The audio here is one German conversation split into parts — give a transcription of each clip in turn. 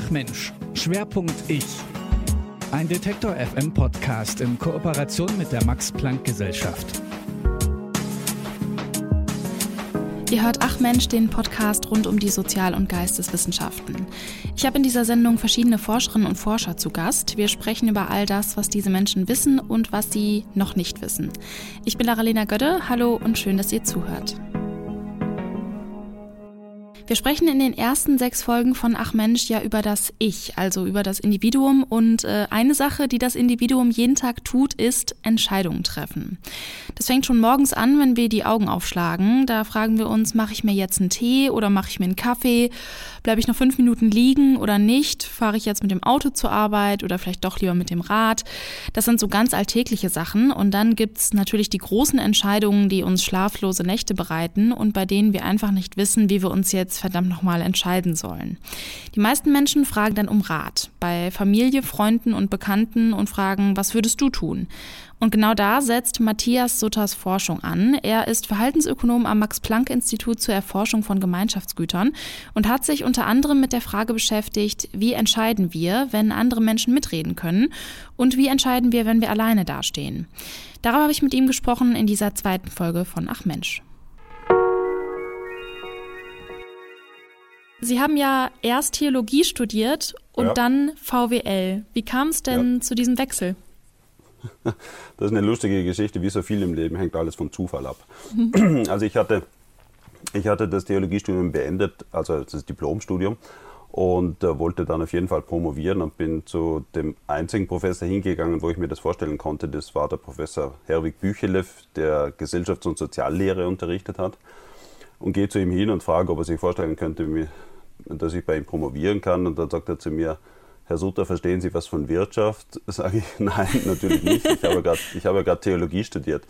Ach Mensch, Schwerpunkt Ich. Ein Detektor FM Podcast in Kooperation mit der Max Planck Gesellschaft. Ihr hört Ach Mensch, den Podcast rund um die Sozial- und Geisteswissenschaften. Ich habe in dieser Sendung verschiedene Forscherinnen und Forscher zu Gast. Wir sprechen über all das, was diese Menschen wissen und was sie noch nicht wissen. Ich bin Laralena Gödde. Hallo und schön, dass ihr zuhört. Wir sprechen in den ersten sechs Folgen von Ach Mensch ja über das Ich, also über das Individuum. Und äh, eine Sache, die das Individuum jeden Tag tut, ist Entscheidungen treffen. Das fängt schon morgens an, wenn wir die Augen aufschlagen. Da fragen wir uns, mache ich mir jetzt einen Tee oder mache ich mir einen Kaffee? Bleibe ich noch fünf Minuten liegen oder nicht? Fahre ich jetzt mit dem Auto zur Arbeit oder vielleicht doch lieber mit dem Rad? Das sind so ganz alltägliche Sachen. Und dann gibt's natürlich die großen Entscheidungen, die uns schlaflose Nächte bereiten und bei denen wir einfach nicht wissen, wie wir uns jetzt verdammt nochmal entscheiden sollen. Die meisten Menschen fragen dann um Rat bei Familie, Freunden und Bekannten und fragen, was würdest du tun? Und genau da setzt Matthias Sutters Forschung an. Er ist Verhaltensökonom am Max-Planck-Institut zur Erforschung von Gemeinschaftsgütern und hat sich unter anderem mit der Frage beschäftigt, wie entscheiden wir, wenn andere Menschen mitreden können und wie entscheiden wir, wenn wir alleine dastehen. Darüber habe ich mit ihm gesprochen in dieser zweiten Folge von Ach Mensch. Sie haben ja erst Theologie studiert und ja. dann VWL. Wie kam es denn ja. zu diesem Wechsel? Das ist eine lustige Geschichte, wie so viel im Leben hängt alles vom Zufall ab. Also ich hatte, ich hatte das Theologiestudium beendet, also das Diplomstudium und äh, wollte dann auf jeden Fall promovieren und bin zu dem einzigen Professor hingegangen, wo ich mir das vorstellen konnte. Das war der Professor Herwig Büchelew, der Gesellschafts- und Soziallehre unterrichtet hat und gehe zu ihm hin und frage, ob er sich vorstellen könnte, dass ich bei ihm promovieren kann. Und dann sagt er zu mir, Herr Sutter, verstehen Sie was von Wirtschaft? Sage ich, nein, natürlich nicht. Ich habe gerade hab Theologie studiert.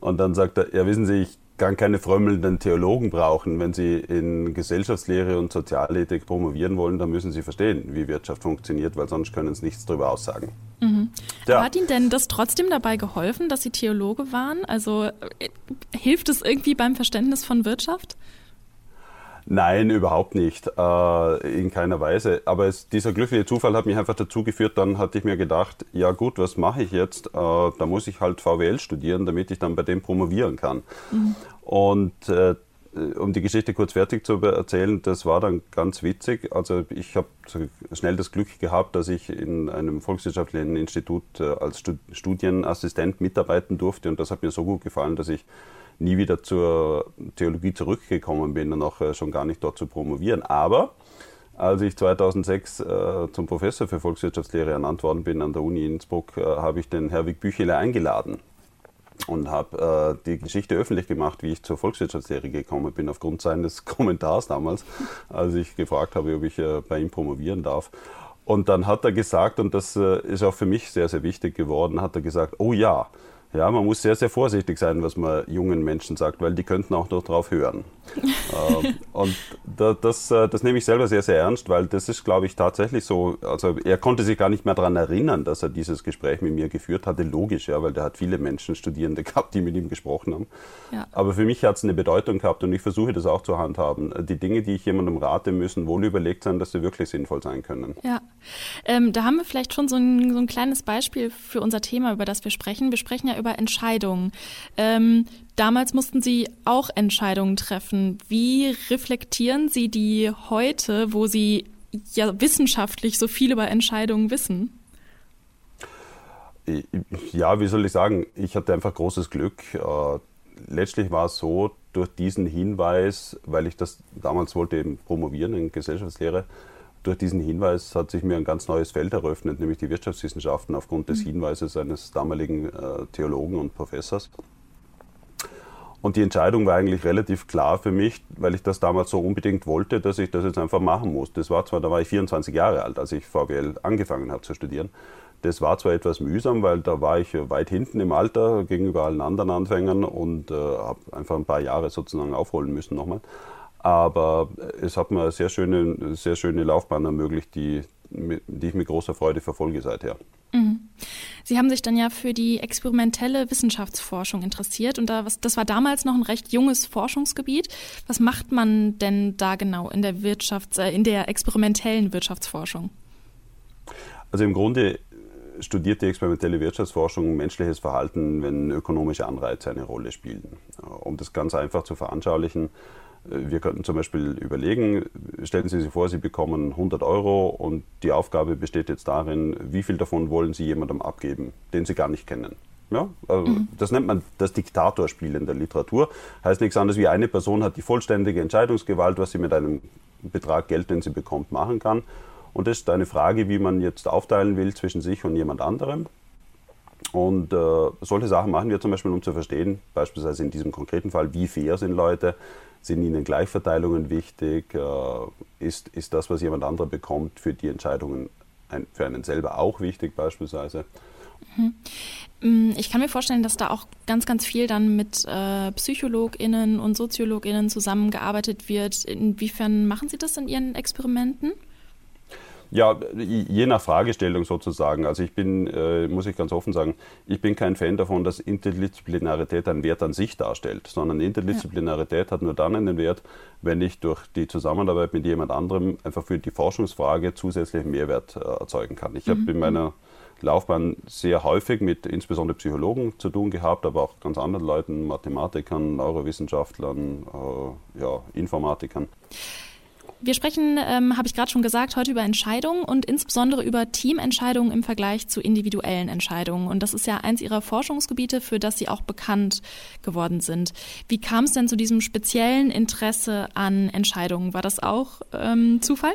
Und dann sagt er, ja, wissen Sie, ich kann keine frömmelnden Theologen brauchen. Wenn Sie in Gesellschaftslehre und Sozialethik promovieren wollen, dann müssen Sie verstehen, wie Wirtschaft funktioniert, weil sonst können Sie nichts darüber aussagen. Mhm. Ja. Hat Ihnen denn das trotzdem dabei geholfen, dass Sie Theologe waren? Also äh, hilft es irgendwie beim Verständnis von Wirtschaft? Nein, überhaupt nicht. Äh, in keiner Weise. Aber es, dieser glückliche Zufall hat mich einfach dazu geführt, dann hatte ich mir gedacht, ja gut, was mache ich jetzt? Äh, da muss ich halt VWL studieren, damit ich dann bei dem promovieren kann. Mhm. Und äh, um die Geschichte kurz fertig zu erzählen, das war dann ganz witzig. Also ich habe schnell das Glück gehabt, dass ich in einem volkswirtschaftlichen Institut äh, als Studienassistent mitarbeiten durfte und das hat mir so gut gefallen, dass ich nie wieder zur Theologie zurückgekommen bin und auch äh, schon gar nicht dort zu promovieren. Aber als ich 2006 äh, zum Professor für Volkswirtschaftslehre ernannt worden bin an der Uni Innsbruck, äh, habe ich den Herwig Büchele eingeladen und habe äh, die Geschichte öffentlich gemacht, wie ich zur Volkswirtschaftslehre gekommen bin, aufgrund seines Kommentars damals, als ich gefragt habe, ob ich äh, bei ihm promovieren darf. Und dann hat er gesagt, und das äh, ist auch für mich sehr, sehr wichtig geworden, hat er gesagt, oh ja, ja, man muss sehr, sehr vorsichtig sein, was man jungen Menschen sagt, weil die könnten auch noch drauf hören. Äh, und da, das, äh, das nehme ich selber sehr, sehr ernst, weil das ist, glaube ich, tatsächlich so. Also er konnte sich gar nicht mehr daran erinnern, dass er dieses Gespräch mit mir geführt hatte. Logisch, ja, weil der hat viele Menschen, Studierende gehabt, die mit ihm gesprochen haben. Ja. Aber für mich hat es eine Bedeutung gehabt und ich versuche das auch zu handhaben. Die Dinge, die ich jemandem rate, müssen wohl überlegt sein, dass sie wirklich sinnvoll sein können. Ja, ähm, da haben wir vielleicht schon so ein, so ein kleines Beispiel für unser Thema, über das wir sprechen. Wir sprechen ja über Entscheidungen. Ähm, damals mussten Sie auch Entscheidungen treffen. Wie reflektieren Sie die heute, wo Sie ja wissenschaftlich so viel über Entscheidungen wissen? Ja, wie soll ich sagen? Ich hatte einfach großes Glück. Äh, letztlich war es so, durch diesen Hinweis, weil ich das damals wollte eben promovieren in Gesellschaftslehre, durch diesen Hinweis hat sich mir ein ganz neues Feld eröffnet, nämlich die Wirtschaftswissenschaften aufgrund des mhm. Hinweises eines damaligen äh, Theologen und Professors. Und die Entscheidung war eigentlich relativ klar für mich, weil ich das damals so unbedingt wollte, dass ich das jetzt einfach machen muss. Das war zwar, da war ich 24 Jahre alt, als ich VWL angefangen habe zu studieren. Das war zwar etwas mühsam, weil da war ich weit hinten im Alter gegenüber allen anderen Anfängern und äh, habe einfach ein paar Jahre sozusagen aufholen müssen nochmal. Aber es hat mir eine sehr schöne, sehr schöne Laufbahn ermöglicht, die, die ich mit großer Freude verfolge seither. Mhm. Sie haben sich dann ja für die experimentelle Wissenschaftsforschung interessiert und da, das war damals noch ein recht junges Forschungsgebiet. Was macht man denn da genau in der Wirtschafts-, äh, in der experimentellen Wirtschaftsforschung? Also im Grunde studiert die experimentelle Wirtschaftsforschung menschliches Verhalten, wenn ökonomische Anreize eine Rolle spielen. Um das ganz einfach zu veranschaulichen, wir könnten zum Beispiel überlegen, stellen Sie sich vor, Sie bekommen 100 Euro und die Aufgabe besteht jetzt darin, wie viel davon wollen Sie jemandem abgeben, den Sie gar nicht kennen. Ja, also mhm. Das nennt man das Diktatorspiel in der Literatur. Heißt nichts anderes wie eine Person hat die vollständige Entscheidungsgewalt, was sie mit einem Betrag Geld, den sie bekommt, machen kann. Und das ist eine Frage, wie man jetzt aufteilen will zwischen sich und jemand anderem. Und äh, solche Sachen machen wir zum Beispiel, um zu verstehen, beispielsweise in diesem konkreten Fall, wie fair sind Leute, sind ihnen Gleichverteilungen wichtig, äh, ist, ist das, was jemand anderer bekommt, für die Entscheidungen ein, für einen selber auch wichtig beispielsweise. Mhm. Mm, ich kann mir vorstellen, dass da auch ganz, ganz viel dann mit äh, PsychologInnen und SoziologInnen zusammengearbeitet wird. Inwiefern machen Sie das in Ihren Experimenten? Ja, je nach Fragestellung sozusagen. Also ich bin, äh, muss ich ganz offen sagen, ich bin kein Fan davon, dass Interdisziplinarität einen Wert an sich darstellt, sondern Interdisziplinarität ja. hat nur dann einen Wert, wenn ich durch die Zusammenarbeit mit jemand anderem einfach für die Forschungsfrage zusätzlichen Mehrwert äh, erzeugen kann. Ich mhm. habe in meiner Laufbahn sehr häufig mit insbesondere Psychologen zu tun gehabt, aber auch ganz anderen Leuten, Mathematikern, Neurowissenschaftlern, äh, ja, Informatikern. Wir sprechen, ähm, habe ich gerade schon gesagt, heute über Entscheidungen und insbesondere über Teamentscheidungen im Vergleich zu individuellen Entscheidungen. Und das ist ja eins Ihrer Forschungsgebiete, für das Sie auch bekannt geworden sind. Wie kam es denn zu diesem speziellen Interesse an Entscheidungen? War das auch ähm, Zufall?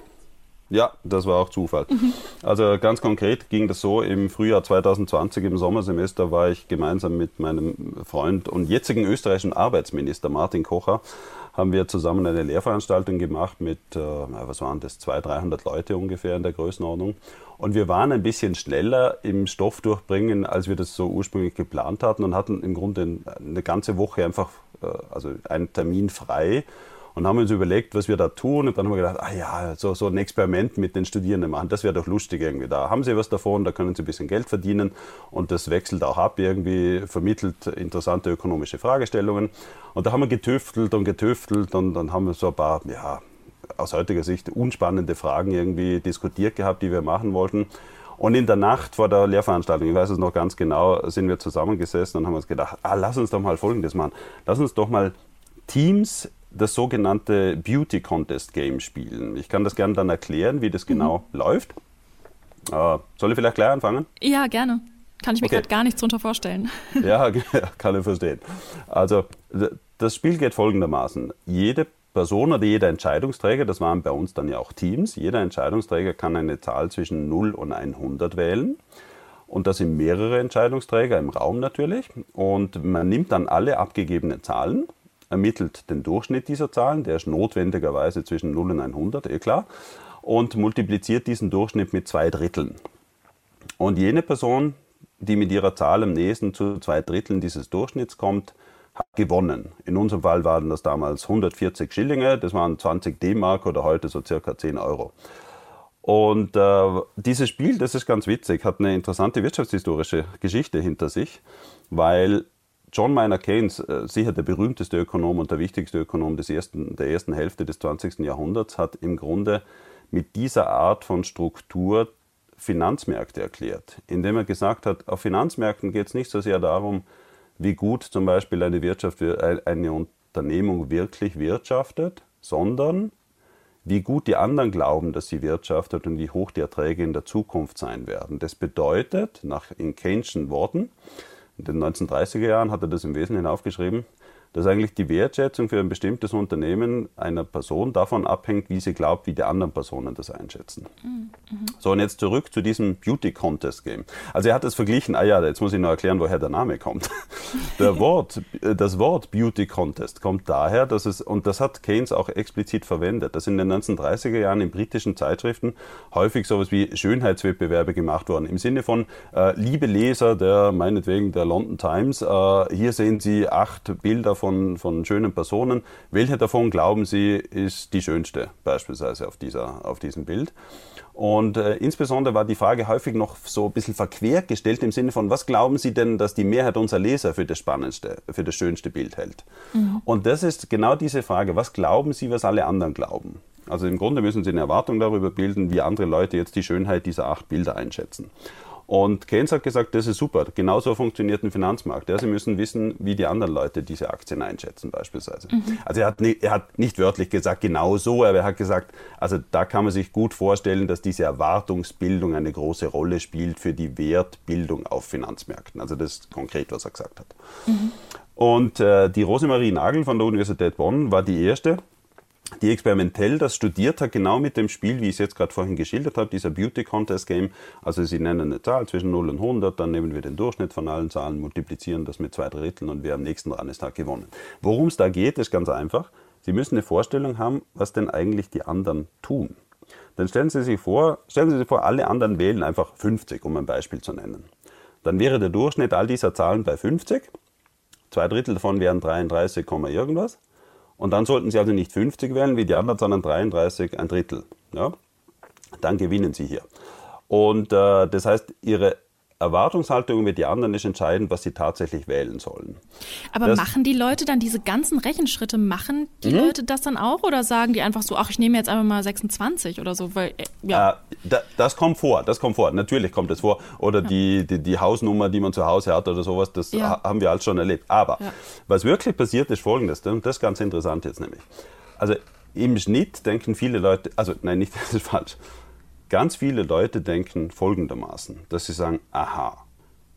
Ja, das war auch Zufall. Mhm. Also ganz konkret ging das so, im Frühjahr 2020 im Sommersemester war ich gemeinsam mit meinem Freund und jetzigen österreichischen Arbeitsminister Martin Kocher haben wir zusammen eine Lehrveranstaltung gemacht mit, äh, was waren das, 200, 300 Leute ungefähr in der Größenordnung. Und wir waren ein bisschen schneller im Stoff durchbringen, als wir das so ursprünglich geplant hatten und hatten im Grunde eine ganze Woche einfach, äh, also einen Termin frei und haben uns überlegt, was wir da tun. Und dann haben wir gedacht, ah ja, so, so ein Experiment mit den Studierenden machen, das wäre doch lustig irgendwie. Da haben sie was davon, da können sie ein bisschen Geld verdienen und das wechselt auch ab, irgendwie vermittelt interessante ökonomische Fragestellungen. Und da haben wir getüftelt und getüftelt und dann haben wir so ein paar, ja, aus heutiger Sicht unspannende Fragen irgendwie diskutiert gehabt, die wir machen wollten. Und in der Nacht vor der Lehrveranstaltung, ich weiß es noch ganz genau, sind wir zusammengesessen und haben uns gedacht, ah, lass uns doch mal Folgendes machen. Lass uns doch mal Teams das sogenannte Beauty Contest Game spielen. Ich kann das gerne dann erklären, wie das mhm. genau mhm. läuft. Äh, soll ich vielleicht gleich anfangen? Ja, gerne. Kann ich mir okay. gerade gar nichts darunter vorstellen. Ja, kann ich verstehen. Also, das Spiel geht folgendermaßen. Jede Person oder jeder Entscheidungsträger, das waren bei uns dann ja auch Teams, jeder Entscheidungsträger kann eine Zahl zwischen 0 und 100 wählen. Und das sind mehrere Entscheidungsträger im Raum natürlich. Und man nimmt dann alle abgegebenen Zahlen ermittelt den Durchschnitt dieser Zahlen, der ist notwendigerweise zwischen 0 und 100, eh klar, und multipliziert diesen Durchschnitt mit zwei Dritteln. Und jene Person, die mit ihrer Zahl am nächsten zu zwei Dritteln dieses Durchschnitts kommt, hat gewonnen. In unserem Fall waren das damals 140 Schillinge, das waren 20 D-Mark oder heute so circa 10 Euro. Und äh, dieses Spiel, das ist ganz witzig, hat eine interessante wirtschaftshistorische Geschichte hinter sich, weil John Maynard Keynes, äh, sicher der berühmteste Ökonom und der wichtigste Ökonom des ersten, der ersten Hälfte des 20. Jahrhunderts, hat im Grunde mit dieser Art von Struktur Finanzmärkte erklärt, indem er gesagt hat, auf Finanzmärkten geht es nicht so sehr darum, wie gut zum Beispiel eine Wirtschaft, eine Unternehmung wirklich wirtschaftet, sondern wie gut die anderen glauben, dass sie wirtschaftet und wie hoch die Erträge in der Zukunft sein werden. Das bedeutet, nach in Keynesian Worten, in den 1930er Jahren hat er das im Wesentlichen aufgeschrieben, dass eigentlich die Wertschätzung für ein bestimmtes Unternehmen einer Person davon abhängt, wie sie glaubt, wie die anderen Personen das einschätzen. Mhm. So, und jetzt zurück zu diesem Beauty Contest Game. Also er hat es verglichen, ah ja, jetzt muss ich noch erklären, woher der Name kommt. Der Wort, das Wort Beauty Contest kommt daher, dass es, und das hat Keynes auch explizit verwendet, dass in den 1930er Jahren in britischen Zeitschriften häufig sowas wie Schönheitswettbewerbe gemacht wurden. Im Sinne von, äh, liebe Leser der, meinetwegen der London Times, äh, hier sehen Sie acht Bilder von von, von schönen Personen. Welche davon glauben Sie ist die schönste, beispielsweise auf, dieser, auf diesem Bild? Und äh, insbesondere war die Frage häufig noch so ein bisschen verquert gestellt im Sinne von, was glauben Sie denn, dass die Mehrheit unserer Leser für das spannendste, für das schönste Bild hält? Mhm. Und das ist genau diese Frage, was glauben Sie, was alle anderen glauben? Also im Grunde müssen Sie eine Erwartung darüber bilden, wie andere Leute jetzt die Schönheit dieser acht Bilder einschätzen. Und Keynes hat gesagt, das ist super. Genauso funktioniert ein Finanzmarkt. Ja, Sie müssen wissen, wie die anderen Leute diese Aktien einschätzen, beispielsweise. Mhm. Also er hat, nicht, er hat nicht wörtlich gesagt, genau so, aber er hat gesagt, also da kann man sich gut vorstellen, dass diese Erwartungsbildung eine große Rolle spielt für die Wertbildung auf Finanzmärkten. Also das ist konkret, was er gesagt hat. Mhm. Und äh, die Rosemarie Nagel von der Universität Bonn war die erste, die experimentell das studiert hat, genau mit dem Spiel, wie ich es jetzt gerade vorhin geschildert habe, dieser Beauty Contest Game. Also Sie nennen eine Zahl zwischen 0 und 100, dann nehmen wir den Durchschnitt von allen Zahlen, multiplizieren das mit zwei Dritteln und wer am nächsten hat gewonnen. Worum es da geht, ist ganz einfach. Sie müssen eine Vorstellung haben, was denn eigentlich die anderen tun. Dann stellen Sie sich vor, stellen Sie sich vor, alle anderen wählen einfach 50, um ein Beispiel zu nennen. Dann wäre der Durchschnitt all dieser Zahlen bei 50. Zwei Drittel davon wären 33, irgendwas. Und dann sollten Sie also nicht 50 wählen wie die anderen, sondern 33, ein Drittel. Ja? Dann gewinnen Sie hier. Und äh, das heißt, Ihre Erwartungshaltung mit die anderen ist entscheidend, was sie tatsächlich wählen sollen. Aber das machen die Leute dann diese ganzen Rechenschritte, machen die mhm. Leute das dann auch oder sagen die einfach so, ach, ich nehme jetzt einfach mal 26 oder so? Weil, äh, ja. Äh, da, das kommt vor, das kommt vor. Natürlich kommt es vor. Oder ja. die, die, die, Hausnummer, die man zu Hause hat oder sowas, das ja. haben wir alles schon erlebt. Aber ja. was wirklich passiert, ist folgendes, und das ist ganz interessant jetzt nämlich. Also im Schnitt denken viele Leute, also nein, nicht, das ist falsch. Ganz viele Leute denken folgendermaßen, dass sie sagen, aha,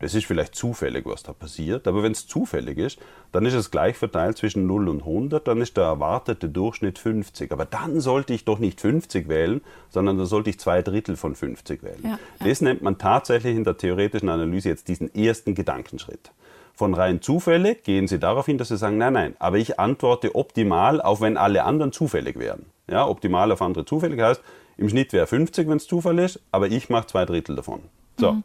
das ist vielleicht zufällig, was da passiert, aber wenn es zufällig ist, dann ist es gleich verteilt zwischen 0 und 100, dann ist der erwartete Durchschnitt 50. Aber dann sollte ich doch nicht 50 wählen, sondern dann sollte ich zwei Drittel von 50 wählen. Ja, ja. Das nennt man tatsächlich in der theoretischen Analyse jetzt diesen ersten Gedankenschritt. Von rein zufällig gehen Sie darauf hin, dass Sie sagen, nein, nein, aber ich antworte optimal, auch wenn alle anderen zufällig wären. Ja, optimal auf andere zufällig heißt, im Schnitt wäre 50, wenn es Zufall ist, aber ich mache zwei Drittel davon. So. Mhm.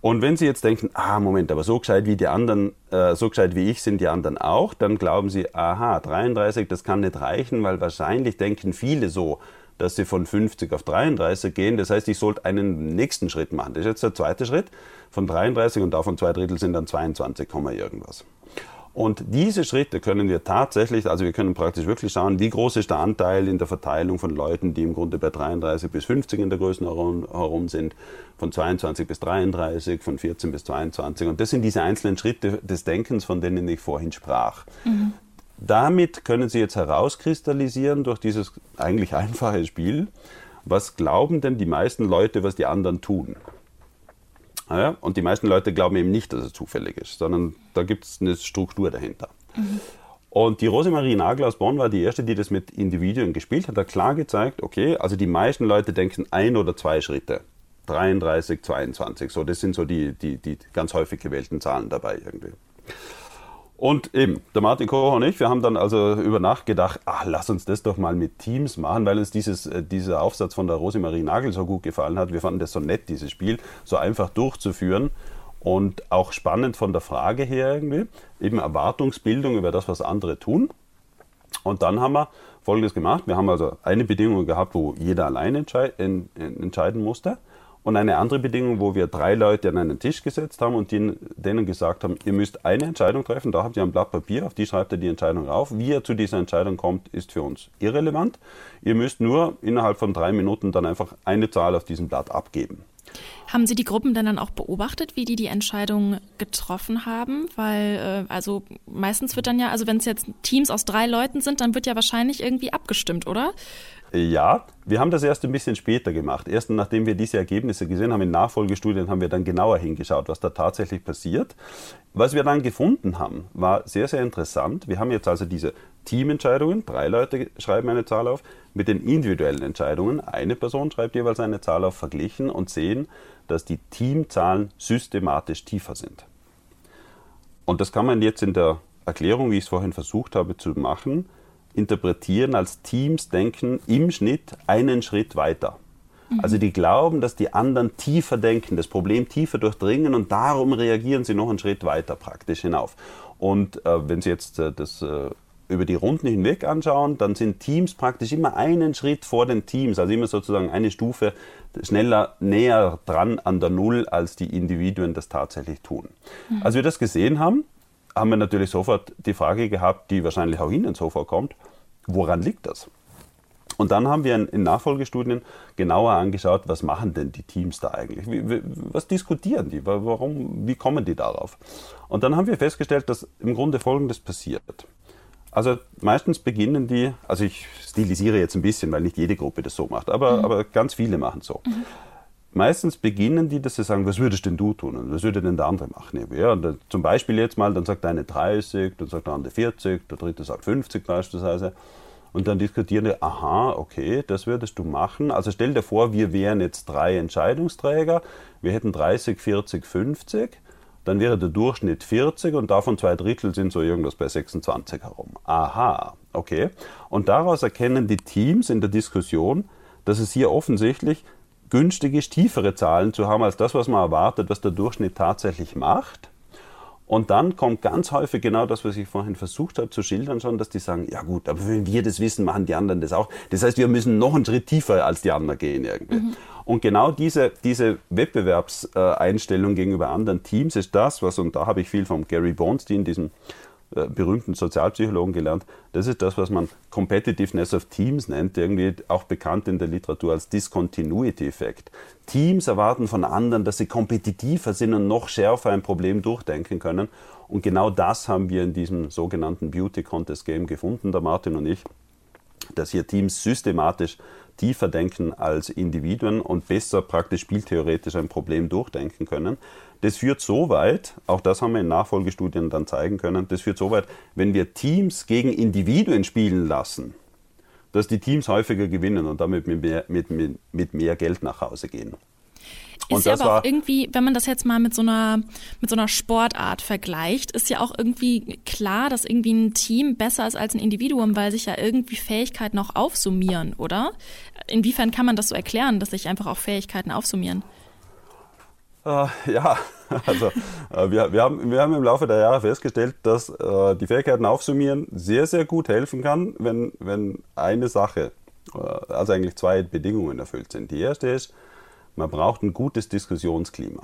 Und wenn Sie jetzt denken, ah, Moment, aber so gescheit wie die anderen, äh, so gescheit wie ich sind die anderen auch, dann glauben Sie, aha, 33, das kann nicht reichen, weil wahrscheinlich denken viele so, dass sie von 50 auf 33 gehen. Das heißt, ich sollte einen nächsten Schritt machen. Das ist jetzt der zweite Schritt von 33 und davon zwei Drittel sind dann 22, irgendwas. Und diese Schritte können wir tatsächlich, also wir können praktisch wirklich schauen, wie groß ist der Anteil in der Verteilung von Leuten, die im Grunde bei 33 bis 50 in der Größe herum sind, von 22 bis 33, von 14 bis 22. Und das sind diese einzelnen Schritte des Denkens, von denen ich vorhin sprach. Mhm. Damit können Sie jetzt herauskristallisieren durch dieses eigentlich einfache Spiel, was glauben denn die meisten Leute, was die anderen tun. Ja? Und die meisten Leute glauben eben nicht, dass es zufällig ist, sondern da gibt es eine Struktur dahinter. Mhm. Und die Rosemarie Nagel aus Bonn war die erste, die das mit Individuen gespielt hat, hat klar gezeigt, okay, also die meisten Leute denken ein oder zwei Schritte. 33, 22, so, das sind so die, die, die ganz häufig gewählten Zahlen dabei irgendwie. Und eben, der Martin Koch und ich, wir haben dann also über Nacht gedacht, ach, lass uns das doch mal mit Teams machen, weil uns dieses, äh, dieser Aufsatz von der Rosemarie Nagel so gut gefallen hat. Wir fanden das so nett, dieses Spiel, so einfach durchzuführen und auch spannend von der Frage her irgendwie, eben Erwartungsbildung über das, was andere tun. Und dann haben wir Folgendes gemacht. Wir haben also eine Bedingung gehabt, wo jeder alleine entscheiden musste. Und eine andere Bedingung, wo wir drei Leute an einen Tisch gesetzt haben und denen gesagt haben, ihr müsst eine Entscheidung treffen, da habt ihr ein Blatt Papier, auf die schreibt ihr die Entscheidung auf. Wie ihr zu dieser Entscheidung kommt, ist für uns irrelevant. Ihr müsst nur innerhalb von drei Minuten dann einfach eine Zahl auf diesem Blatt abgeben. Haben Sie die Gruppen denn dann auch beobachtet, wie die die Entscheidung getroffen haben? Weil, äh, also meistens wird dann ja, also wenn es jetzt Teams aus drei Leuten sind, dann wird ja wahrscheinlich irgendwie abgestimmt, oder? Ja, wir haben das erst ein bisschen später gemacht. Erst nachdem wir diese Ergebnisse gesehen haben in Nachfolgestudien, haben wir dann genauer hingeschaut, was da tatsächlich passiert. Was wir dann gefunden haben, war sehr, sehr interessant. Wir haben jetzt also diese Teamentscheidungen, drei Leute schreiben eine Zahl auf, mit den individuellen Entscheidungen, eine Person schreibt jeweils eine Zahl auf, verglichen und sehen, dass die Teamzahlen systematisch tiefer sind. Und das kann man jetzt in der Erklärung, wie ich es vorhin versucht habe zu machen, interpretieren als Teams denken im Schnitt einen Schritt weiter. Mhm. Also die glauben, dass die anderen tiefer denken, das Problem tiefer durchdringen und darum reagieren sie noch einen Schritt weiter praktisch hinauf. Und äh, wenn Sie jetzt äh, das äh, über die Runden hinweg anschauen, dann sind Teams praktisch immer einen Schritt vor den Teams, also immer sozusagen eine Stufe schneller näher dran an der Null, als die Individuen das tatsächlich tun. Mhm. Als wir das gesehen haben, haben wir natürlich sofort die Frage gehabt, die wahrscheinlich auch Ihnen so vorkommt, woran liegt das? Und dann haben wir in, Nachfolgestudien genauer angeschaut, was machen denn die Teams da eigentlich? Was diskutieren die? Warum, wie kommen die darauf? Und dann haben wir festgestellt, dass im Grunde Folgendes passiert. Also meistens beginnen die, also ich stilisiere jetzt ein bisschen, weil nicht jede Gruppe das so macht, aber, mhm. aber ganz viele machen so. Mhm. Meistens beginnen die, dass sie sagen, was würdest denn du tun und was würde denn der andere machen? Ja, dann, zum Beispiel jetzt mal, dann sagt der eine 30, dann sagt der andere 40, der dritte sagt 50 beispielsweise. Und dann diskutieren die, aha, okay, das würdest du machen. Also stell dir vor, wir wären jetzt drei Entscheidungsträger, wir hätten 30, 40, 50 dann wäre der Durchschnitt 40 und davon zwei Drittel sind so irgendwas bei 26 herum. Aha, okay. Und daraus erkennen die Teams in der Diskussion, dass es hier offensichtlich günstig ist, tiefere Zahlen zu haben als das, was man erwartet, was der Durchschnitt tatsächlich macht. Und dann kommt ganz häufig genau das, was ich vorhin versucht habe zu schildern schon, dass die sagen, ja gut, aber wenn wir das wissen, machen die anderen das auch. Das heißt, wir müssen noch einen Schritt tiefer als die anderen gehen irgendwie. Mhm. Und genau diese, diese Wettbewerbseinstellung gegenüber anderen Teams ist das, was, und da habe ich viel von Gary Bonstein, diesem berühmten Sozialpsychologen gelernt. Das ist das, was man Competitiveness of Teams nennt, irgendwie auch bekannt in der Literatur als Discontinuity-Effekt. Teams erwarten von anderen, dass sie kompetitiver sind und noch schärfer ein Problem durchdenken können. Und genau das haben wir in diesem sogenannten Beauty Contest Game gefunden, der Martin und ich, dass hier Teams systematisch tiefer denken als Individuen und besser praktisch spieltheoretisch ein Problem durchdenken können. Das führt so weit, auch das haben wir in Nachfolgestudien dann zeigen können, das führt so weit, wenn wir Teams gegen Individuen spielen lassen, dass die Teams häufiger gewinnen und damit mit mehr, mit, mit, mit mehr Geld nach Hause gehen. Ist ja aber auch irgendwie, wenn man das jetzt mal mit so einer mit so einer Sportart vergleicht, ist ja auch irgendwie klar, dass irgendwie ein Team besser ist als ein Individuum, weil sich ja irgendwie Fähigkeiten auch aufsummieren, oder? Inwiefern kann man das so erklären, dass sich einfach auch Fähigkeiten aufsummieren? Äh, ja, also äh, wir, wir, haben, wir haben im Laufe der Jahre festgestellt, dass äh, die Fähigkeiten aufsummieren sehr, sehr gut helfen kann, wenn, wenn eine Sache, äh, also eigentlich zwei Bedingungen erfüllt sind. Die erste ist, man braucht ein gutes Diskussionsklima.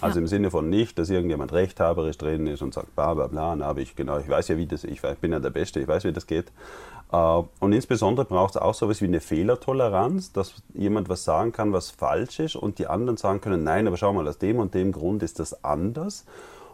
Also ja. im Sinne von nicht, dass irgendjemand rechthaberisch drin ist und sagt, bla bla bla, na, aber ich, genau, ich weiß ja, wie das, ich, ich bin ja der Beste, ich weiß, wie das geht. Äh, und insbesondere braucht es auch so etwas wie eine Fehlertoleranz, dass jemand was sagen kann, was falsch ist und die anderen sagen können, nein, aber schau mal, aus dem und dem Grund ist das anders.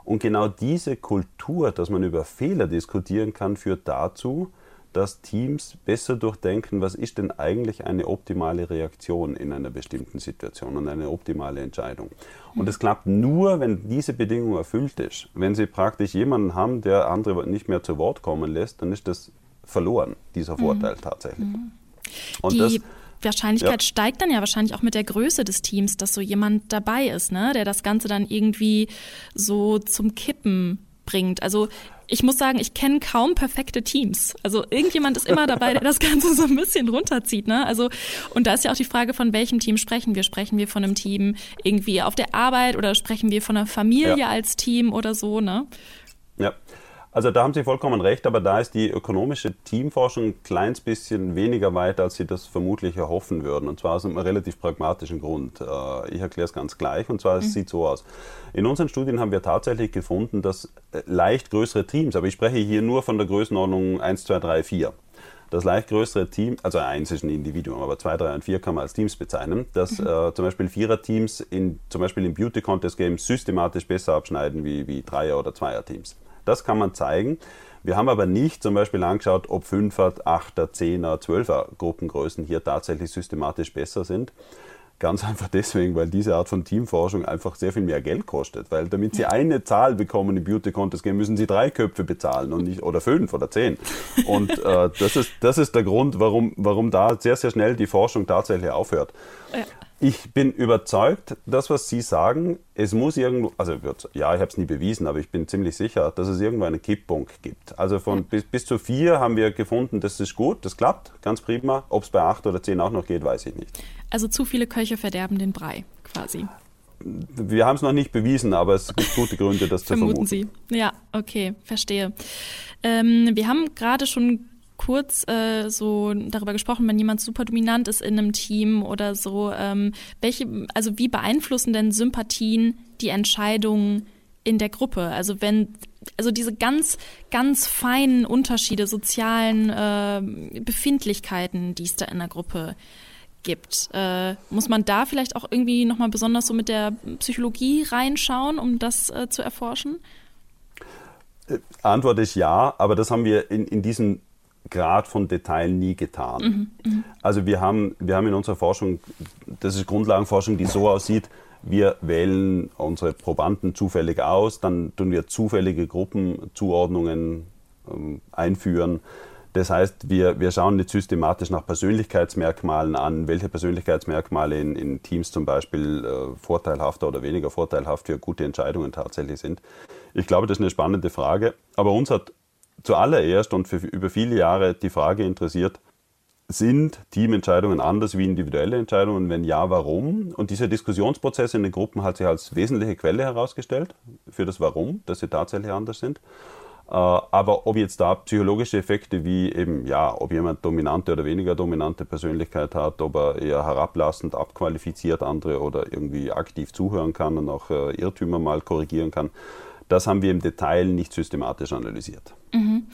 Und genau diese Kultur, dass man über Fehler diskutieren kann, führt dazu, dass Teams besser durchdenken, was ist denn eigentlich eine optimale Reaktion in einer bestimmten Situation und eine optimale Entscheidung. Und es klappt nur, wenn diese Bedingung erfüllt ist. Wenn Sie praktisch jemanden haben, der andere nicht mehr zu Wort kommen lässt, dann ist das verloren, dieser Vorteil mhm. tatsächlich. Mhm. Und Die das, Wahrscheinlichkeit ja. steigt dann ja wahrscheinlich auch mit der Größe des Teams, dass so jemand dabei ist, ne, der das Ganze dann irgendwie so zum Kippen bringt. Also ich muss sagen, ich kenne kaum perfekte Teams. Also irgendjemand ist immer dabei, der das Ganze so ein bisschen runterzieht. Ne? Also und da ist ja auch die Frage, von welchem Team sprechen wir? Sprechen wir von einem Team irgendwie auf der Arbeit oder sprechen wir von einer Familie ja. als Team oder so? Ne? Ja. Also da haben Sie vollkommen recht, aber da ist die ökonomische Teamforschung ein kleines bisschen weniger weit, als Sie das vermutlich erhoffen würden. Und zwar aus einem relativ pragmatischen Grund. Äh, ich erkläre es ganz gleich. Und zwar, es mhm. sieht so aus. In unseren Studien haben wir tatsächlich gefunden, dass äh, leicht größere Teams, aber ich spreche hier nur von der Größenordnung 1, 2, 3, 4 das leicht größere Team, also eins ist ein Individuum, aber zwei, drei und vier kann man als Teams bezeichnen, dass mhm. äh, zum Beispiel Vierer-Teams in, zum Beispiel im Beauty-Contest-Game systematisch besser abschneiden wie, wie Dreier- oder Zweier-Teams. Das kann man zeigen. Wir haben aber nicht zum Beispiel angeschaut, ob 5er, 8er, 10er, 12er Gruppengrößen hier tatsächlich systematisch besser sind. Ganz einfach deswegen, weil diese Art von Teamforschung einfach sehr viel mehr Geld kostet. Weil damit Sie eine Zahl bekommen im Beauty Contest Game, müssen Sie drei Köpfe bezahlen und nicht oder fünf oder zehn. Und äh, das, ist, das ist der Grund, warum, warum da sehr, sehr schnell die Forschung tatsächlich aufhört. Ja. Ich bin überzeugt, das, was Sie sagen, es muss irgendwo, also ja, ich habe es nie bewiesen, aber ich bin ziemlich sicher, dass es irgendwo einen Kipppunkt gibt. Also von bis, bis zu vier haben wir gefunden, das ist gut, das klappt, ganz prima. Ob es bei acht oder zehn auch noch geht, weiß ich nicht. Also zu viele Köche verderben den Brei, quasi. wir haben es noch nicht bewiesen, aber es gibt gute Gründe, das zu vermuten. Vermuten Sie. Ja, okay, verstehe. Ähm, wir haben gerade schon kurz äh, so darüber gesprochen, wenn jemand super dominant ist in einem Team oder so. Ähm, welche, also wie beeinflussen denn Sympathien die Entscheidungen in der Gruppe? Also wenn, also diese ganz, ganz feinen Unterschiede, sozialen äh, Befindlichkeiten, die es da in der Gruppe gibt, äh, muss man da vielleicht auch irgendwie nochmal besonders so mit der Psychologie reinschauen, um das äh, zu erforschen? Äh, Antwort ist ja, aber das haben wir in, in diesem Grad von Detail nie getan. Mhm, mh. Also wir haben, wir haben in unserer Forschung, das ist Grundlagenforschung, die so aussieht, wir wählen unsere Probanden zufällig aus, dann tun wir zufällige Gruppenzuordnungen ähm, einführen. Das heißt, wir, wir schauen nicht systematisch nach Persönlichkeitsmerkmalen an, welche Persönlichkeitsmerkmale in, in Teams zum Beispiel äh, vorteilhafter oder weniger vorteilhaft für gute Entscheidungen tatsächlich sind. Ich glaube, das ist eine spannende Frage. Aber uns hat zuallererst und für über viele Jahre die Frage interessiert, sind Teamentscheidungen anders wie individuelle Entscheidungen? Wenn ja, warum? Und dieser Diskussionsprozess in den Gruppen hat sich als wesentliche Quelle herausgestellt für das Warum, dass sie tatsächlich anders sind. Äh, aber ob jetzt da psychologische Effekte wie eben, ja, ob jemand dominante oder weniger dominante Persönlichkeit hat, ob er eher herablassend abqualifiziert andere oder irgendwie aktiv zuhören kann und auch äh, Irrtümer mal korrigieren kann, das haben wir im Detail nicht systematisch analysiert. Mhm.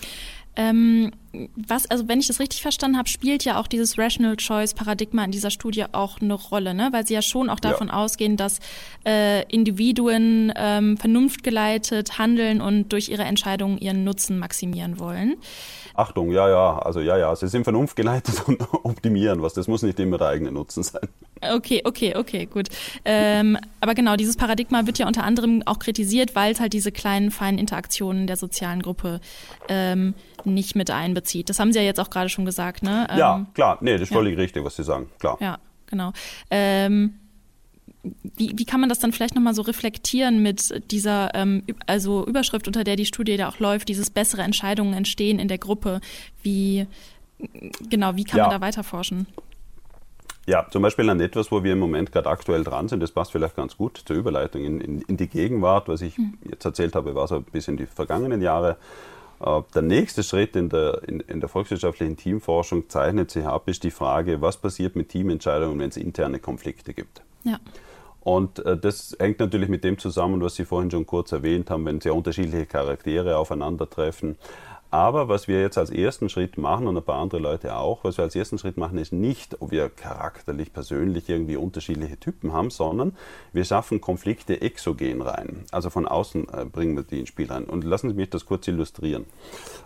Ähm, was, also wenn ich das richtig verstanden habe, spielt ja auch dieses Rational Choice Paradigma in dieser Studie auch eine Rolle, ne? weil sie ja schon auch davon ja. ausgehen, dass äh, Individuen ähm, vernunftgeleitet handeln und durch ihre Entscheidungen ihren Nutzen maximieren wollen. Achtung, ja, ja, also ja, ja, sie sind vernunftgeleitet und optimieren was. Das muss nicht immer der eigene Nutzen sein. Okay, okay, okay, gut. Ähm, aber genau, dieses Paradigma wird ja unter anderem auch kritisiert, weil es halt diese kleinen, feinen Interaktionen der sozialen Gruppe ähm, nicht mit einbezieht. Das haben Sie ja jetzt auch gerade schon gesagt, ne? Ähm, ja, klar, nee, das ist völlig richtig, was Sie sagen, klar. Ja, genau. Ähm, wie, wie kann man das dann vielleicht nochmal so reflektieren mit dieser ähm, also Überschrift, unter der die Studie da auch läuft, dieses bessere Entscheidungen entstehen in der Gruppe? Wie genau, wie kann ja. man da weiter forschen? Ja, zum Beispiel an etwas, wo wir im Moment gerade aktuell dran sind, das passt vielleicht ganz gut zur Überleitung in, in, in die Gegenwart. Was ich hm. jetzt erzählt habe, war so ein bisschen die vergangenen Jahre. Der nächste Schritt in der, in, in der volkswirtschaftlichen Teamforschung zeichnet sich ab, ist die Frage, was passiert mit Teamentscheidungen, wenn es interne Konflikte gibt. Ja. Und äh, das hängt natürlich mit dem zusammen, was Sie vorhin schon kurz erwähnt haben, wenn sehr unterschiedliche Charaktere aufeinandertreffen. Aber was wir jetzt als ersten Schritt machen und ein paar andere Leute auch, was wir als ersten Schritt machen, ist nicht, ob wir charakterlich, persönlich irgendwie unterschiedliche Typen haben, sondern wir schaffen Konflikte exogen rein. Also von außen äh, bringen wir die ins Spiel rein. Und lassen Sie mich das kurz illustrieren.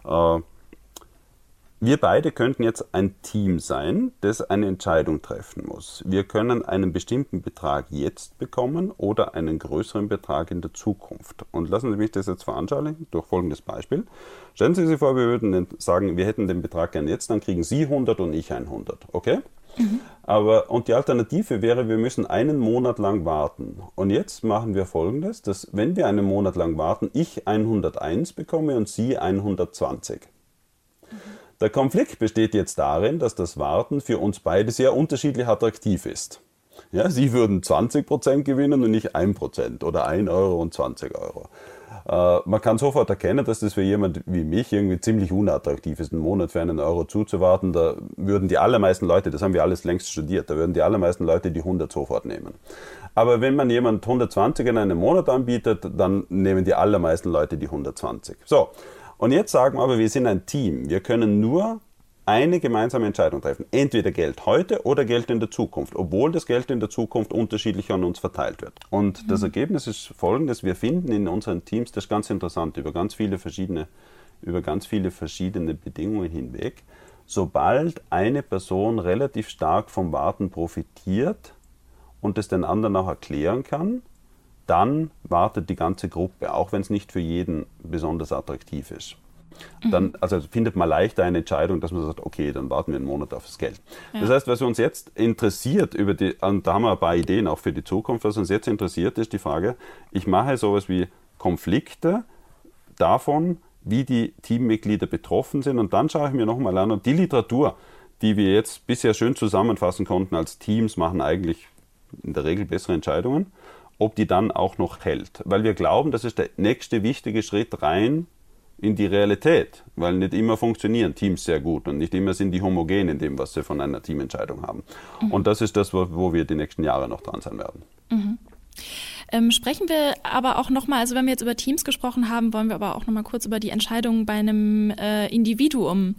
Äh, wir beide könnten jetzt ein Team sein, das eine Entscheidung treffen muss. Wir können einen bestimmten Betrag jetzt bekommen oder einen größeren Betrag in der Zukunft. Und lassen Sie mich das jetzt veranschaulichen durch folgendes Beispiel. Stellen Sie sich vor, wir würden sagen, wir hätten den Betrag gern jetzt, dann kriegen Sie 100 und ich 100. Okay? Mhm. Aber, und die Alternative wäre, wir müssen einen Monat lang warten. Und jetzt machen wir folgendes, dass wenn wir einen Monat lang warten, ich 101 bekomme und Sie 120. Der Konflikt besteht jetzt darin, dass das Warten für uns beide sehr unterschiedlich attraktiv ist. Ja, Sie würden 20% gewinnen und nicht 1% oder 1 Euro und 20 Euro. Äh, man kann sofort erkennen, dass das für jemand wie mich irgendwie ziemlich unattraktiv ist, einen Monat für einen Euro zuzuwarten. Da würden die allermeisten Leute, das haben wir alles längst studiert, da würden die allermeisten Leute die 100 sofort nehmen. Aber wenn man jemand 120 in einem Monat anbietet, dann nehmen die allermeisten Leute die 120. So, und jetzt sagen wir aber, wir sind ein Team. Wir können nur eine gemeinsame Entscheidung treffen. Entweder Geld heute oder Geld in der Zukunft, obwohl das Geld in der Zukunft unterschiedlich an uns verteilt wird. Und mhm. das Ergebnis ist folgendes. Wir finden in unseren Teams, das ist ganz interessant, über ganz viele verschiedene, über ganz viele verschiedene Bedingungen hinweg, sobald eine Person relativ stark vom Warten profitiert und es den anderen auch erklären kann, dann wartet die ganze Gruppe, auch wenn es nicht für jeden besonders attraktiv ist. Mhm. Dann, also findet man leichter eine Entscheidung, dass man sagt, okay, dann warten wir einen Monat auf das Geld. Ja. Das heißt, was uns jetzt interessiert über die, und da haben wir ein paar Ideen auch für die Zukunft, was uns jetzt interessiert, ist die Frage, ich mache sowas wie Konflikte davon, wie die Teammitglieder betroffen sind und dann schaue ich mir nochmal an, und die Literatur, die wir jetzt bisher schön zusammenfassen konnten als Teams, machen eigentlich in der Regel bessere Entscheidungen. Ob die dann auch noch hält. Weil wir glauben, das ist der nächste wichtige Schritt rein in die Realität, weil nicht immer funktionieren Teams sehr gut und nicht immer sind die homogen in dem, was sie von einer Teamentscheidung haben. Mhm. Und das ist das, wo, wo, wir die nächsten Jahre noch dran sein werden. Mhm. Ähm, sprechen wir aber auch nochmal, also wenn wir jetzt über Teams gesprochen haben, wollen wir aber auch nochmal kurz über die Entscheidungen bei einem äh, Individuum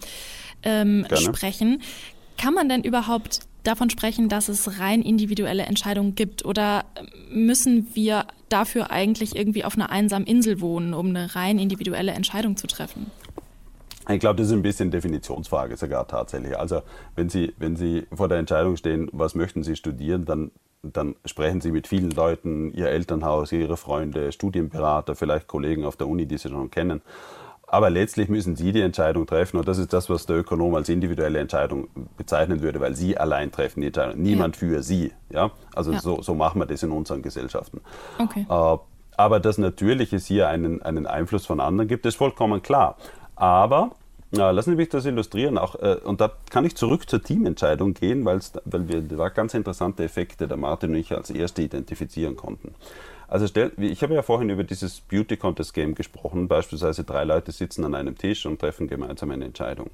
ähm, sprechen. Kann man denn überhaupt davon sprechen, dass es rein individuelle Entscheidungen gibt? Oder müssen wir dafür eigentlich irgendwie auf einer einsamen Insel wohnen, um eine rein individuelle Entscheidung zu treffen? Ich glaube, das ist ein bisschen Definitionsfrage sogar tatsächlich. Also wenn Sie, wenn Sie vor der Entscheidung stehen, was möchten Sie studieren, dann, dann sprechen Sie mit vielen Leuten, Ihr Elternhaus, Ihre Freunde, Studienberater, vielleicht Kollegen auf der Uni, die Sie schon kennen. Aber letztlich müssen Sie die Entscheidung treffen und das ist das, was der Ökonom als individuelle Entscheidung bezeichnen würde, weil Sie allein treffen die Entscheidung, niemand ja. für Sie. Ja? Also ja. So, so machen wir das in unseren Gesellschaften. Okay. Äh, aber dass natürlich es hier einen, einen Einfluss von anderen gibt, ist vollkommen klar. Aber ja, lassen Sie mich das illustrieren. Auch, äh, und da kann ich zurück zur Teamentscheidung gehen, weil wir da ganz interessante Effekte der Martin und ich als erste identifizieren konnten. Also stell, ich habe ja vorhin über dieses Beauty Contest Game gesprochen. Beispielsweise drei Leute sitzen an einem Tisch und treffen gemeinsam eine Entscheidung.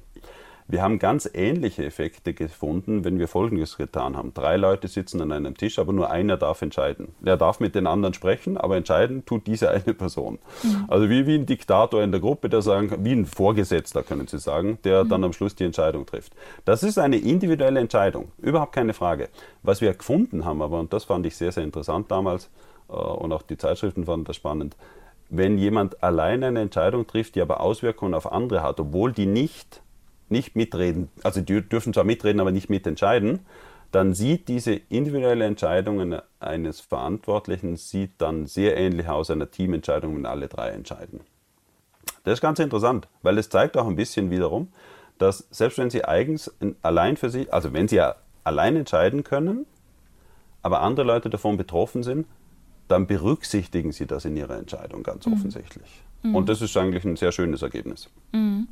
Wir haben ganz ähnliche Effekte gefunden, wenn wir Folgendes getan haben. Drei Leute sitzen an einem Tisch, aber nur einer darf entscheiden. Er darf mit den anderen sprechen, aber entscheiden tut diese eine Person. Mhm. Also wie, wie ein Diktator in der Gruppe, der sagen, wie ein Vorgesetzter, können Sie sagen, der mhm. dann am Schluss die Entscheidung trifft. Das ist eine individuelle Entscheidung, überhaupt keine Frage. Was wir gefunden haben, aber, und das fand ich sehr, sehr interessant damals, und auch die Zeitschriften fanden das spannend. Wenn jemand alleine eine Entscheidung trifft, die aber Auswirkungen auf andere hat, obwohl die nicht, nicht mitreden, also die dürfen zwar mitreden, aber nicht mitentscheiden, dann sieht diese individuelle Entscheidung eines Verantwortlichen sieht dann sehr ähnlich aus einer Teamentscheidung, wenn alle drei entscheiden. Das ist ganz interessant, weil es zeigt auch ein bisschen wiederum, dass selbst wenn sie eigens allein für sich, also wenn sie ja allein entscheiden können, aber andere Leute davon betroffen sind, dann berücksichtigen sie das in ihrer Entscheidung ganz mhm. offensichtlich. Mhm. Und das ist eigentlich ein sehr schönes Ergebnis. Mhm.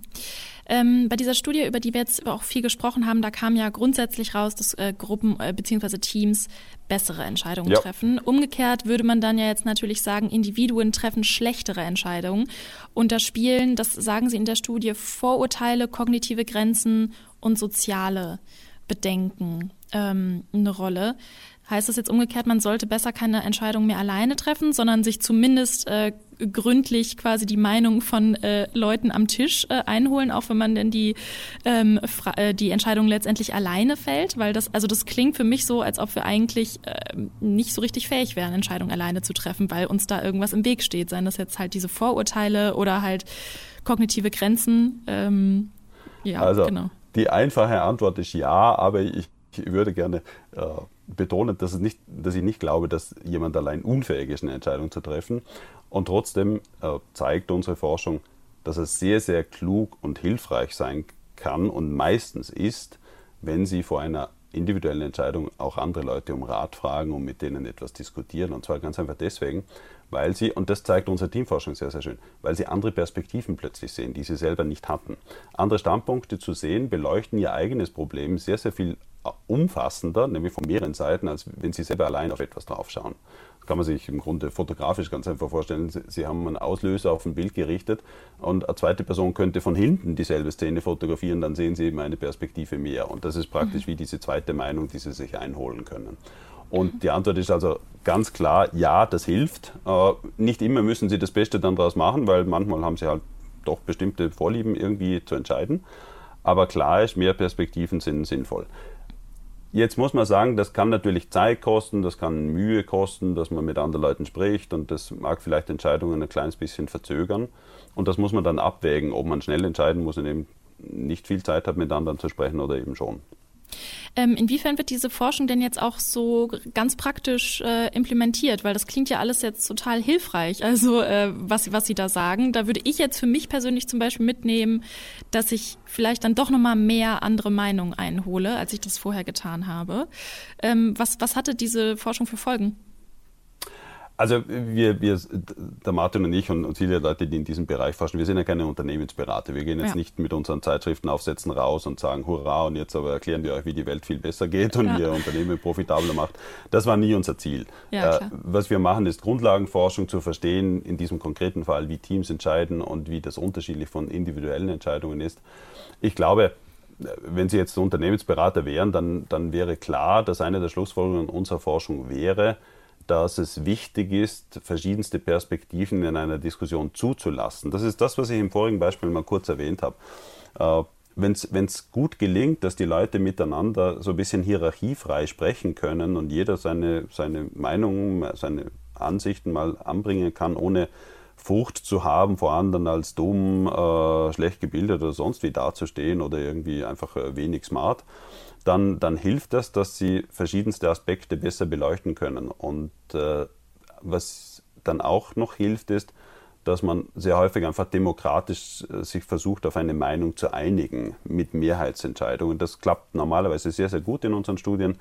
Ähm, bei dieser Studie, über die wir jetzt auch viel gesprochen haben, da kam ja grundsätzlich raus, dass äh, Gruppen äh, bzw. Teams bessere Entscheidungen ja. treffen. Umgekehrt würde man dann ja jetzt natürlich sagen, Individuen treffen schlechtere Entscheidungen. Und da spielen, das sagen Sie in der Studie, Vorurteile, kognitive Grenzen und soziale Bedenken ähm, eine Rolle. Heißt das jetzt umgekehrt, man sollte besser keine Entscheidung mehr alleine treffen, sondern sich zumindest äh, gründlich quasi die Meinung von äh, Leuten am Tisch äh, einholen, auch wenn man denn die, ähm, äh, die Entscheidung letztendlich alleine fällt? Weil das, also das klingt für mich so, als ob wir eigentlich äh, nicht so richtig fähig wären, Entscheidungen alleine zu treffen, weil uns da irgendwas im Weg steht. Seien das jetzt halt diese Vorurteile oder halt kognitive Grenzen. Ähm, ja, also, genau. Die einfache Antwort ist ja, aber ich, ich würde gerne äh, betonen, dass, nicht, dass ich nicht glaube, dass jemand allein unfähig ist, eine Entscheidung zu treffen. Und trotzdem äh, zeigt unsere Forschung, dass es sehr, sehr klug und hilfreich sein kann und meistens ist, wenn Sie vor einer individuellen Entscheidung auch andere Leute um Rat fragen und mit denen etwas diskutieren. Und zwar ganz einfach deswegen, weil sie, und das zeigt unsere Teamforschung sehr, sehr schön, weil sie andere Perspektiven plötzlich sehen, die sie selber nicht hatten. Andere Standpunkte zu sehen, beleuchten ihr eigenes Problem sehr, sehr viel umfassender, nämlich von mehreren Seiten, als wenn Sie selber allein auf etwas draufschauen. Das kann man sich im Grunde fotografisch ganz einfach vorstellen. Sie haben einen Auslöser auf ein Bild gerichtet und eine zweite Person könnte von hinten dieselbe Szene fotografieren, dann sehen Sie eben eine Perspektive mehr. Und das ist praktisch mhm. wie diese zweite Meinung, die Sie sich einholen können. Und die Antwort ist also ganz klar, ja, das hilft. Äh, nicht immer müssen Sie das Beste dann daraus machen, weil manchmal haben Sie halt doch bestimmte Vorlieben irgendwie zu entscheiden. Aber klar ist, mehr Perspektiven sind sinnvoll. Jetzt muss man sagen, das kann natürlich Zeit kosten, das kann Mühe kosten, dass man mit anderen Leuten spricht und das mag vielleicht Entscheidungen ein kleines bisschen verzögern. Und das muss man dann abwägen, ob man schnell entscheiden muss und eben nicht viel Zeit hat, mit anderen zu sprechen oder eben schon. Ähm, inwiefern wird diese Forschung denn jetzt auch so ganz praktisch äh, implementiert? Weil das klingt ja alles jetzt total hilfreich. Also äh, was, was Sie da sagen, da würde ich jetzt für mich persönlich zum Beispiel mitnehmen, dass ich vielleicht dann doch nochmal mehr andere Meinungen einhole, als ich das vorher getan habe. Ähm, was, was hatte diese Forschung für Folgen? Also wir, wir, der Martin und ich und, und viele Leute, die in diesem Bereich forschen, wir sind ja keine Unternehmensberater. Wir gehen jetzt ja. nicht mit unseren Zeitschriftenaufsätzen raus und sagen, hurra, und jetzt aber erklären wir euch, wie die Welt viel besser geht und ja. ihr Unternehmen profitabler macht. Das war nie unser Ziel. Ja, äh, was wir machen, ist Grundlagenforschung zu verstehen, in diesem konkreten Fall, wie Teams entscheiden und wie das unterschiedlich von individuellen Entscheidungen ist. Ich glaube, wenn Sie jetzt Unternehmensberater wären, dann, dann wäre klar, dass eine der Schlussfolgerungen unserer Forschung wäre, dass es wichtig ist, verschiedenste Perspektiven in einer Diskussion zuzulassen. Das ist das, was ich im vorigen Beispiel mal kurz erwähnt habe. Äh, wenn es gut gelingt, dass die Leute miteinander so ein bisschen hierarchiefrei sprechen können und jeder seine, seine Meinung, seine Ansichten mal anbringen kann, ohne Furcht zu haben, vor anderen als dumm, äh, schlecht gebildet oder sonst wie dazustehen oder irgendwie einfach äh, wenig smart, dann, dann hilft das, dass sie verschiedenste Aspekte besser beleuchten können. Und äh, was dann auch noch hilft, ist, dass man sehr häufig einfach demokratisch äh, sich versucht, auf eine Meinung zu einigen mit Mehrheitsentscheidungen. Das klappt normalerweise sehr, sehr gut in unseren Studien.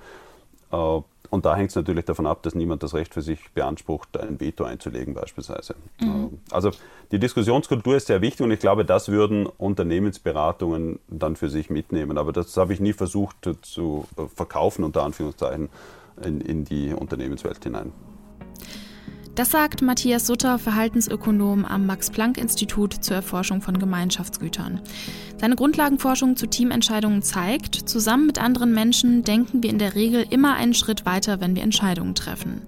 Äh, und da hängt es natürlich davon ab, dass niemand das Recht für sich beansprucht, ein Veto einzulegen beispielsweise. Mhm. Äh, also die Diskussionskultur ist sehr wichtig und ich glaube, das würden Unternehmensberatungen dann für sich mitnehmen. Aber das habe ich nie versucht zu verkaufen, unter Anführungszeichen, in, in die Unternehmenswelt hinein. Das sagt Matthias Sutter, Verhaltensökonom am Max-Planck-Institut zur Erforschung von Gemeinschaftsgütern. Seine Grundlagenforschung zu Teamentscheidungen zeigt, zusammen mit anderen Menschen denken wir in der Regel immer einen Schritt weiter, wenn wir Entscheidungen treffen.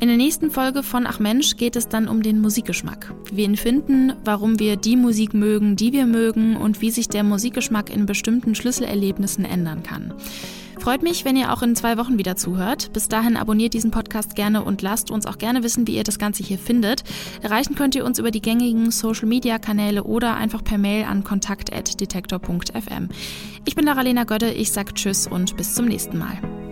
In der nächsten Folge von Ach Mensch geht es dann um den Musikgeschmack. Wie wir ihn finden, warum wir die Musik mögen, die wir mögen und wie sich der Musikgeschmack in bestimmten Schlüsselerlebnissen ändern kann. Freut mich, wenn ihr auch in zwei Wochen wieder zuhört. Bis dahin abonniert diesen Podcast gerne und lasst uns auch gerne wissen, wie ihr das Ganze hier findet. Erreichen könnt ihr uns über die gängigen Social-Media-Kanäle oder einfach per Mail an kontakt.detektor.fm. Ich bin Lara-Lena Gödde, ich sag Tschüss und bis zum nächsten Mal.